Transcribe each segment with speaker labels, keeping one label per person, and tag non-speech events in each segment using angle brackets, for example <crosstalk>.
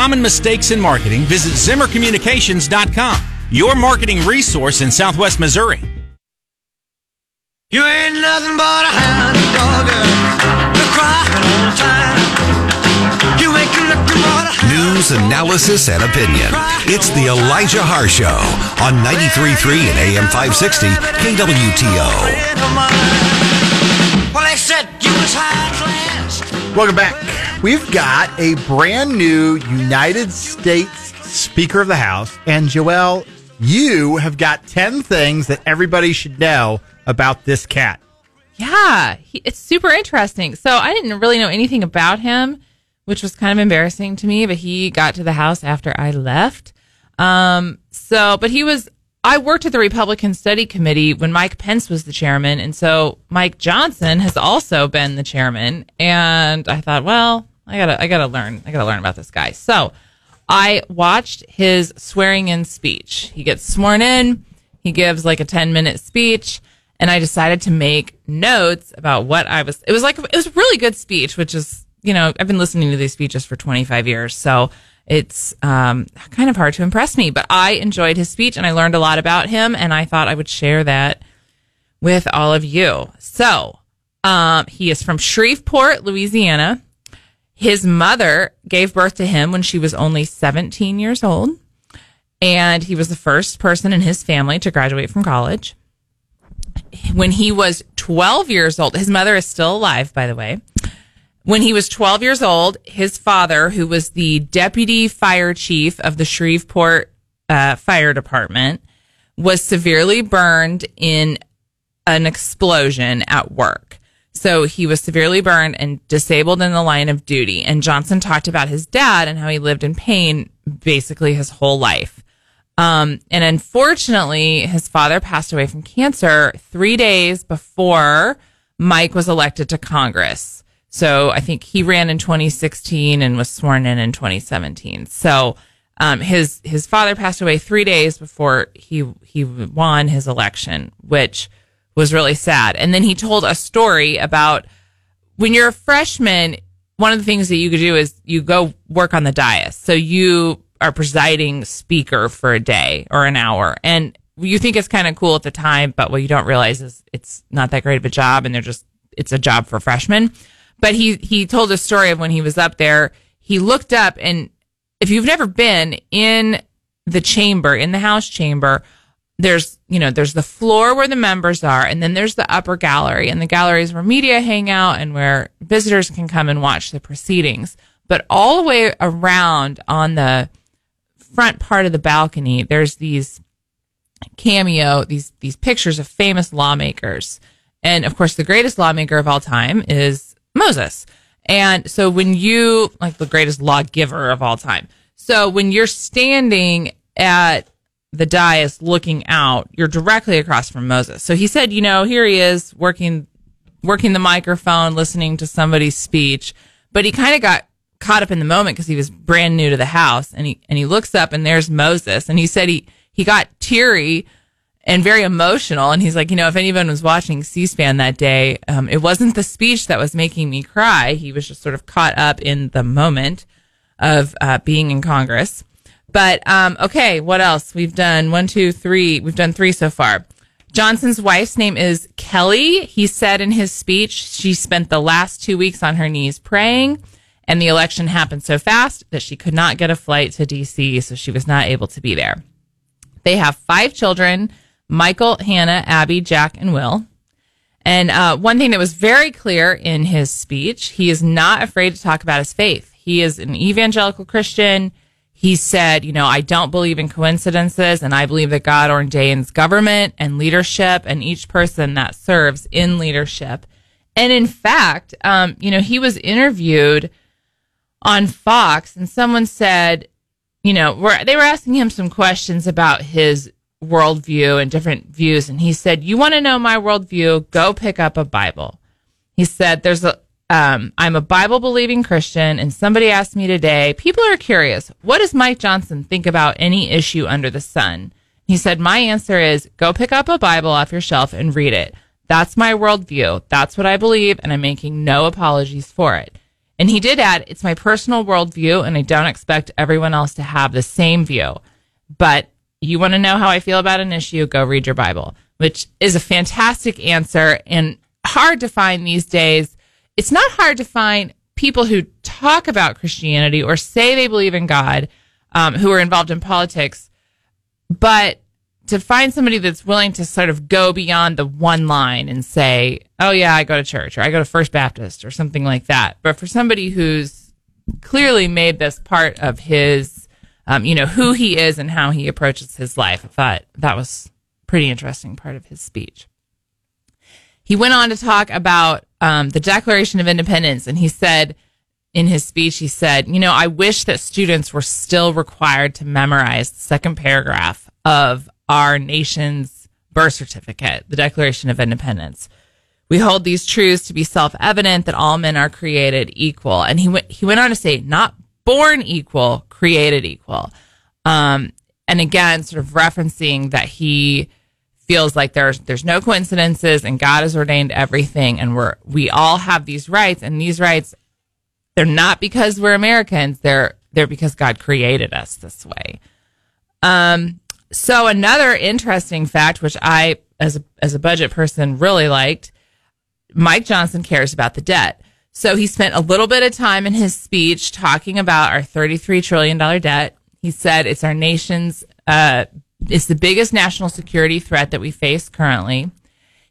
Speaker 1: common mistakes in marketing, visit ZimmerCommunications.com, your marketing resource in Southwest Missouri.
Speaker 2: You ain't nothing but a hound dog, you're crying all the time. You ain't looking but a
Speaker 3: News, analysis, and opinion. It's the Elijah Haahr Show on 93.3 and AM 560 KWTO.
Speaker 2: Well, they said you was high class.
Speaker 4: Welcome back. We've got a brand new United States Speaker of the House. And Joelle, you have got 10 things that everybody should know about this cat.
Speaker 5: Yeah, he, it's super interesting. So I didn't really know anything about him, which was kind of embarrassing to me. But he got to the house after I left. Um, so, but he was. I worked at the Republican Study Committee when Mike Pence was the chairman, and so Mike Johnson has also been the chairman. And I thought, well, I gotta, I gotta learn, I gotta learn about this guy. So I watched his swearing in speech. He gets sworn in. He gives like a 10 minute speech and I decided to make notes about what I was, it was like, it was a really good speech, which is, you know, I've been listening to these speeches for 25 years. So it's, um, kind of hard to impress me, but I enjoyed his speech and I learned a lot about him and I thought I would share that with all of you. So, um, he is from Shreveport, Louisiana. His mother gave birth to him when she was only 17 years old. And he was the first person in his family to graduate from college. When he was 12 years old, his mother is still alive, by the way. When he was 12 years old, his father, who was the deputy fire chief of the Shreveport uh, Fire Department, was severely burned in an explosion at work. So he was severely burned and disabled in the line of duty. And Johnson talked about his dad and how he lived in pain basically his whole life. Um, and unfortunately, his father passed away from cancer three days before Mike was elected to Congress. So I think he ran in 2016 and was sworn in in 2017. So um, his his father passed away three days before he he won his election, which was really sad. And then he told a story about when you're a freshman, one of the things that you could do is you go work on the dais. So you are presiding speaker for a day or an hour. And you think it's kind of cool at the time, but what you don't realize is it's not that great of a job and they're just, it's a job for freshmen. But he, he told a story of when he was up there. He looked up and if you've never been in the chamber, in the House chamber, there's, you know, there's the floor where the members are, and then there's the upper gallery, and the gallery is where media hang out and where visitors can come and watch the proceedings. But all the way around on the front part of the balcony, there's these cameo, these, these pictures of famous lawmakers. And of course, the greatest lawmaker of all time is Moses. And so when you, like the greatest lawgiver of all time. So when you're standing at the dais looking out, you're directly across from Moses. So he said, you know, here he is working, working the microphone, listening to somebody's speech, but he kind of got caught up in the moment because he was brand new to the house and he, and he looks up and there's Moses and he said he, he got teary and very emotional. And he's like, you know, if anyone was watching C-SPAN that day, um, it wasn't the speech that was making me cry. He was just sort of caught up in the moment of uh, being in Congress. But um, okay, what else? We've done one, two, three. We've done three so far. Johnson's wife's name is Kelly. He said in his speech she spent the last two weeks on her knees praying, and the election happened so fast that she could not get a flight to D.C., so she was not able to be there. They have five children Michael, Hannah, Abby, Jack, and Will. And uh, one thing that was very clear in his speech, he is not afraid to talk about his faith. He is an evangelical Christian. He said, you know, I don't believe in coincidences and I believe that God ordains government and leadership and each person that serves in leadership. And in fact, um, you know, he was interviewed on Fox and someone said, you know, they were asking him some questions about his worldview and different views. And he said, you want to know my worldview? Go pick up a Bible. He said, there's a, um, I'm a Bible believing Christian, and somebody asked me today, people are curious, what does Mike Johnson think about any issue under the sun? He said, My answer is go pick up a Bible off your shelf and read it. That's my worldview. That's what I believe, and I'm making no apologies for it. And he did add, it's my personal worldview, and I don't expect everyone else to have the same view. But you want to know how I feel about an issue, go read your Bible, which is a fantastic answer. And hard to find these days. It's not hard to find people who talk about Christianity or say they believe in God, um, who are involved in politics, but to find somebody that's willing to sort of go beyond the one line and say, "Oh yeah, I go to church or I go to First Baptist or something like that," but for somebody who's clearly made this part of his, um, you know, who he is and how he approaches his life, I thought that was pretty interesting part of his speech. He went on to talk about um, the Declaration of Independence, and he said in his speech, he said, "You know, I wish that students were still required to memorize the second paragraph of our nation's birth certificate, the Declaration of Independence." We hold these truths to be self-evident that all men are created equal. And he went, he went on to say, not born equal, created equal. Um, and again, sort of referencing that he feels like there's, there's no coincidences and God has ordained everything. And we're, we all have these rights and these rights, they're not because we're Americans. They're, they're because God created us this way. Um, so another interesting fact, which I, as a, as a budget person really liked, Mike Johnson cares about the debt. So he spent a little bit of time in his speech talking about our $33 trillion debt. He said it's our nation's, uh, it's the biggest national security threat that we face currently.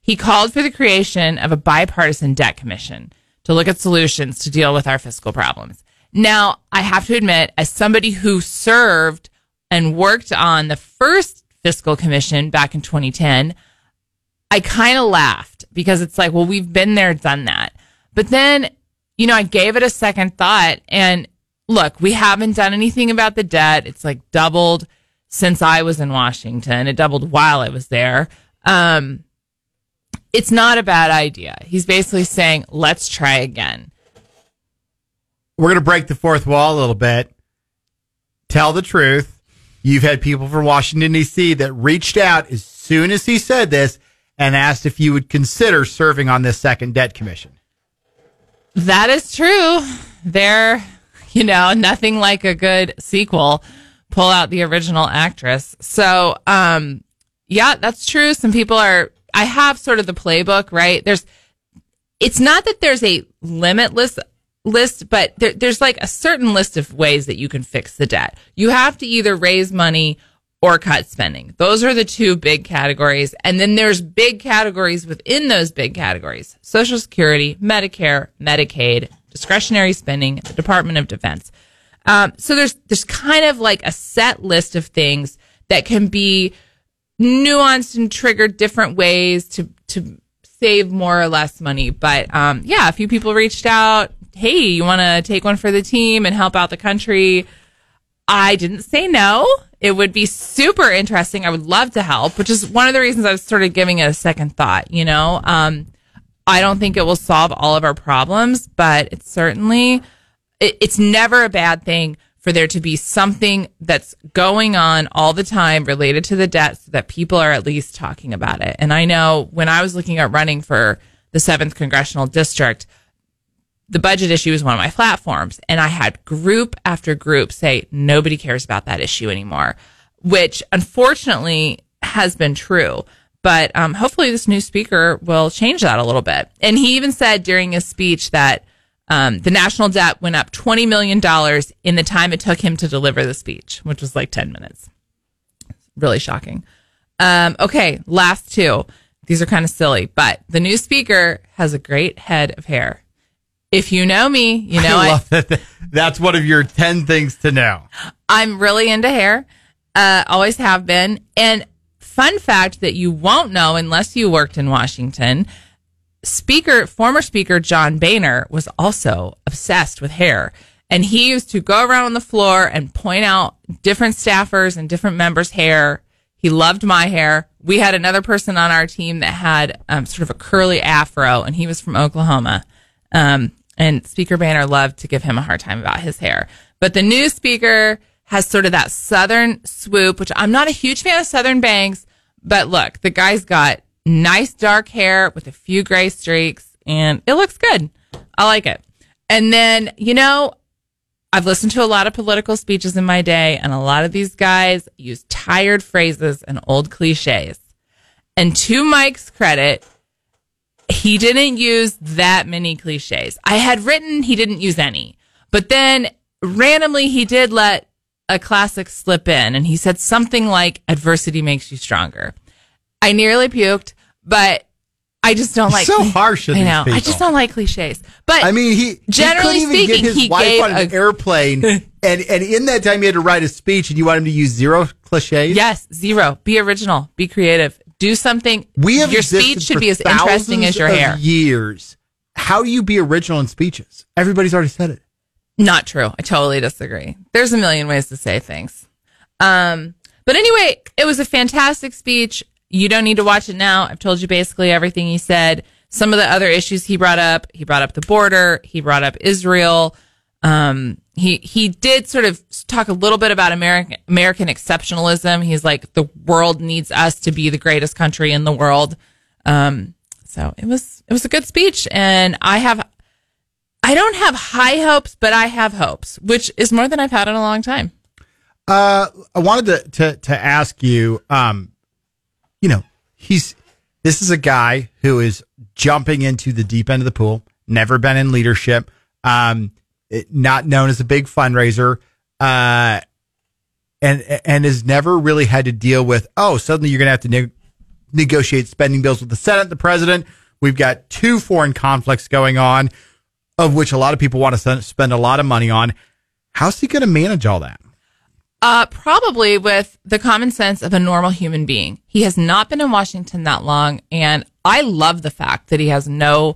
Speaker 5: He called for the creation of a bipartisan debt commission to look at solutions to deal with our fiscal problems. Now, I have to admit, as somebody who served and worked on the first fiscal commission back in 2010, I kind of laughed because it's like, well, we've been there, done that. But then, you know, I gave it a second thought and look, we haven't done anything about the debt. It's like doubled since I was in Washington. It doubled while I was there. Um, it's not a bad idea. He's basically saying, let's try again.
Speaker 4: We're going to break the fourth wall a little bit. Tell the truth. You've had people from Washington, D.C. that reached out as soon as he said this and asked if you would consider serving on this second debt commission.
Speaker 5: That is true. There, you know, nothing like a good sequel. Pull out the original actress. So, um, yeah, that's true. Some people are, I have sort of the playbook, right? There's, it's not that there's a limitless list, but there, there's like a certain list of ways that you can fix the debt. You have to either raise money or cut spending. Those are the two big categories. And then there's big categories within those big categories. Social Security, Medicare, Medicaid, discretionary spending, the Department of Defense. Um, so there's, there's kind of like a set list of things that can be nuanced and triggered different ways to, to save more or less money. But, um, yeah, a few people reached out. Hey, you want to take one for the team and help out the country? I didn't say no. It would be super interesting. I would love to help, which is one of the reasons I was started giving it a second thought. You know, um, I don't think it will solve all of our problems, but it's certainly, it, it's never a bad thing for there to be something that's going on all the time related to the debt so that people are at least talking about it. And I know when I was looking at running for the seventh congressional district, the budget issue was one of my platforms. And I had group after group say, nobody cares about that issue anymore, which unfortunately has been true. But um, hopefully, this new speaker will change that a little bit. And he even said during his speech that um, the national debt went up $20 million in the time it took him to deliver the speech, which was like 10 minutes. Really shocking. Um, okay, last two. These are kind of silly, but the new speaker has a great head of hair. If you know me, you know
Speaker 4: I
Speaker 5: I,
Speaker 4: that. That's one of your 10 things to know.
Speaker 5: I'm really into hair. Uh, always have been. And fun fact that you won't know unless you worked in Washington. Speaker, former Speaker John Boehner was also obsessed with hair. And he used to go around on the floor and point out different staffers and different members' hair. He loved my hair. We had another person on our team that had um, sort of a curly afro, and he was from Oklahoma. Um, and Speaker Boehner loved to give him a hard time about his hair. But the new speaker has sort of that southern swoop, which I'm not a huge fan of southern bangs, but look, the guy's got nice dark hair with a few gray streaks and it looks good. I like it. And then, you know, I've listened to a lot of political speeches in my day, and a lot of these guys use tired phrases and old cliches. And to Mike's credit, he didn't use that many cliches. I had written he didn't use any, but then randomly he did let a classic slip in and he said something like adversity makes you stronger. I nearly puked, but I just don't like
Speaker 4: so harsh
Speaker 5: I know. I just don't like cliches. But
Speaker 4: I mean, he
Speaker 5: Generally
Speaker 4: he couldn't even
Speaker 5: speaking,
Speaker 4: get his
Speaker 5: he
Speaker 4: wife
Speaker 5: gave
Speaker 4: on an
Speaker 5: a-
Speaker 4: airplane, <laughs> and and in that time he had to write a speech, and you want him to use zero cliches.
Speaker 5: yes, zero. Be original. Be creative. Do something.
Speaker 4: we have
Speaker 5: your speech should be as interesting as your hair.
Speaker 4: Years. How do you be original in speeches? Everybody's already said it.
Speaker 5: Not true. I totally disagree. There's a million ways to say things. Um, but anyway, it was a fantastic speech. You don't need to watch it now. I've told you basically everything he said. Some of the other issues he brought up, he brought up the border, he brought up Israel. Um, he he did sort of talk a little bit about American American exceptionalism. He's like the world needs us to be the greatest country in the world. Um, so it was it was a good speech, and I have I don't have high hopes, but I have hopes, which is more than I've had in a long time.
Speaker 4: Uh, I wanted to, to, to ask you, um, you know, he's, this is a guy who is jumping into the deep end of the pool, never been in leadership, um, not known as a big fundraiser, uh, and, and has never really had to deal with, oh, suddenly you're going to have to neg- negotiate spending bills with the Senate, the president. We've got two foreign conflicts going on, of which a lot of people want to spend a lot of money on. How's he going to manage all that?
Speaker 5: Uh, probably with the common sense of a normal human being. He has not been in Washington that long, and I love the fact that he has no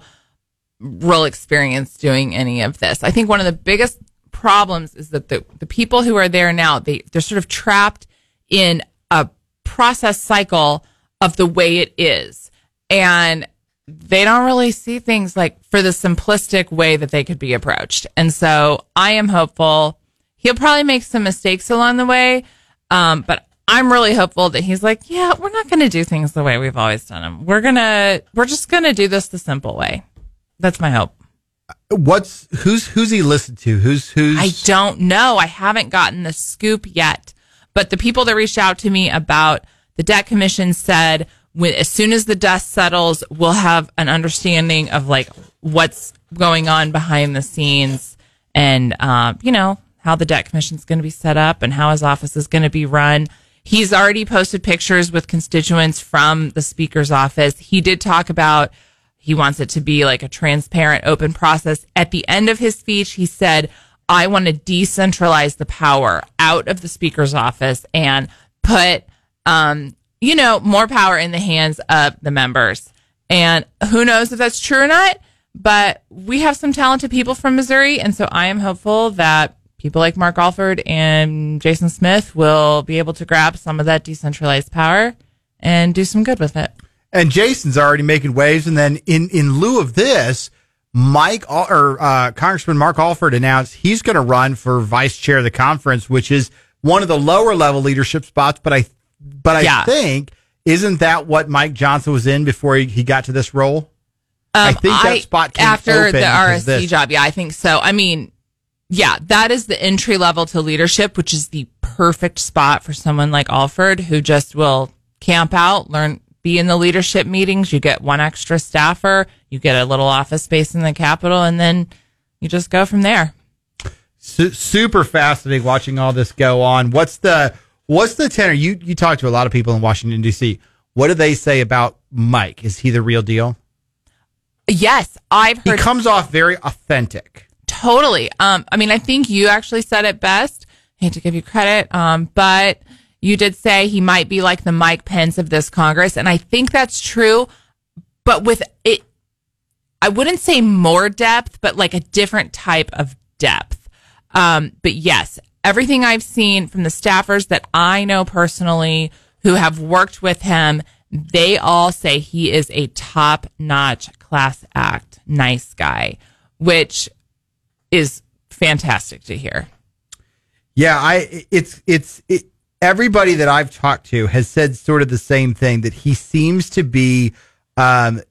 Speaker 5: real experience doing any of this. I think one of the biggest problems is that the, the people who are there now, they, they're sort of trapped in a process cycle of the way it is. And they don't really see things like for the simplistic way that they could be approached. And so I am hopeful. He'll probably make some mistakes along the way. Um, but I'm really hopeful that he's like, yeah, we're not going to do things the way we've always done them. We're going to, we're just going to do this the simple way. That's my hope.
Speaker 4: What's who's who's he listened to? Who's who's
Speaker 5: I don't know. I haven't gotten the scoop yet. But the people that reached out to me about the debt commission said when as soon as the dust settles, we'll have an understanding of like what's going on behind the scenes and um, you know, how the debt commission is going to be set up and how his office is going to be run. He's already posted pictures with constituents from the speaker's office. He did talk about he wants it to be like a transparent, open process. At the end of his speech, he said, I want to decentralize the power out of the speaker's office and put, um, you know, more power in the hands of the members. And who knows if that's true or not, but we have some talented people from Missouri. And so I am hopeful that people like Mark Alford and Jason Smith will be able to grab some of that decentralized power and do some good with it.
Speaker 4: And Jason's already making waves. And then in in lieu of this, Mike or uh, Congressman Mark Alford announced he's going to run for vice chair of the conference, which is one of the lower level leadership spots. But I but I
Speaker 5: Yeah.
Speaker 4: think isn't that what Mike Johnson was in before he, he got to this role? I
Speaker 5: Um,
Speaker 4: think that spot came
Speaker 5: after the RSC job. Yeah, I think so. I mean, yeah, that is the entry level to leadership, which is the perfect spot for someone like Alford who just will camp out, learn, be in the leadership meetings. You get one extra staffer, you get a little office space in the Capitol, and then you just go from there.
Speaker 4: Su- super fascinating watching all this go on. What's the what's the tenor? You you talk to a lot of people in Washington D.C. What do they say about Mike? Is he the real deal?
Speaker 5: Yes, I've
Speaker 4: He comes off very authentic.
Speaker 5: Totally. Um, I mean, I think you actually said it best. I hate to give you credit, um, but you did say he might be like the Mike Pence of this Congress, and I think that's true. But with it, I wouldn't say more depth, but like a different type of depth. Um, but yes, everything I've seen from the staffers that I know personally who have worked with him, they all say he is a top notch class act, nice guy, which is fantastic to hear.
Speaker 4: Yeah, I it's it's it, everybody that I've talked to has said sort of the same thing that he seems to be um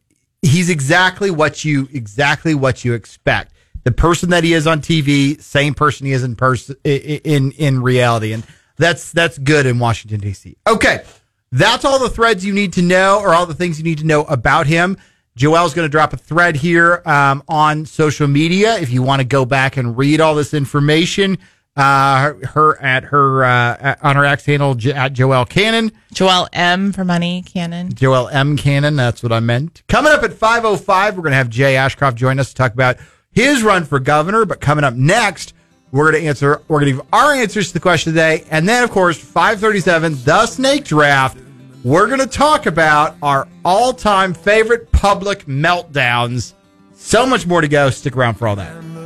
Speaker 4: he's exactly what you exactly what you expect. the person that he is on TV, same person he is in person in in reality, and that's that's good in Washington D.C. Okay, that's all the threads you need to know, or all the things you need to know about him. Joelle's going to drop a thread here um, on social media if you want to go back and read all this information. Uh, her, at her uh, on her X handle at Joelle Cannon.
Speaker 5: Joel M for money Cannon.
Speaker 4: Joel M Cannon. That's what I meant. Coming up at five oh five, we're going to have Jay Ashcroft join us to talk about his run for governor. But coming up next, we're going to answer. We're going to give our answers to the question today, and then of course five thirty seven, the snake draft. We're going to talk about our all time favorite public meltdowns. So much more to go. Stick around for all that.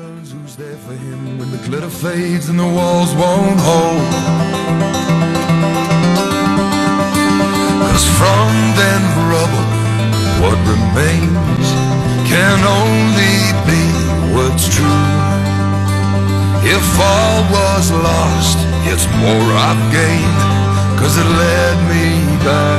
Speaker 6: Glitter fades and the walls won't hold? Cause from Denver rubble, what remains can only be what's true. If all was lost, it's more I've gained, cause it led me back.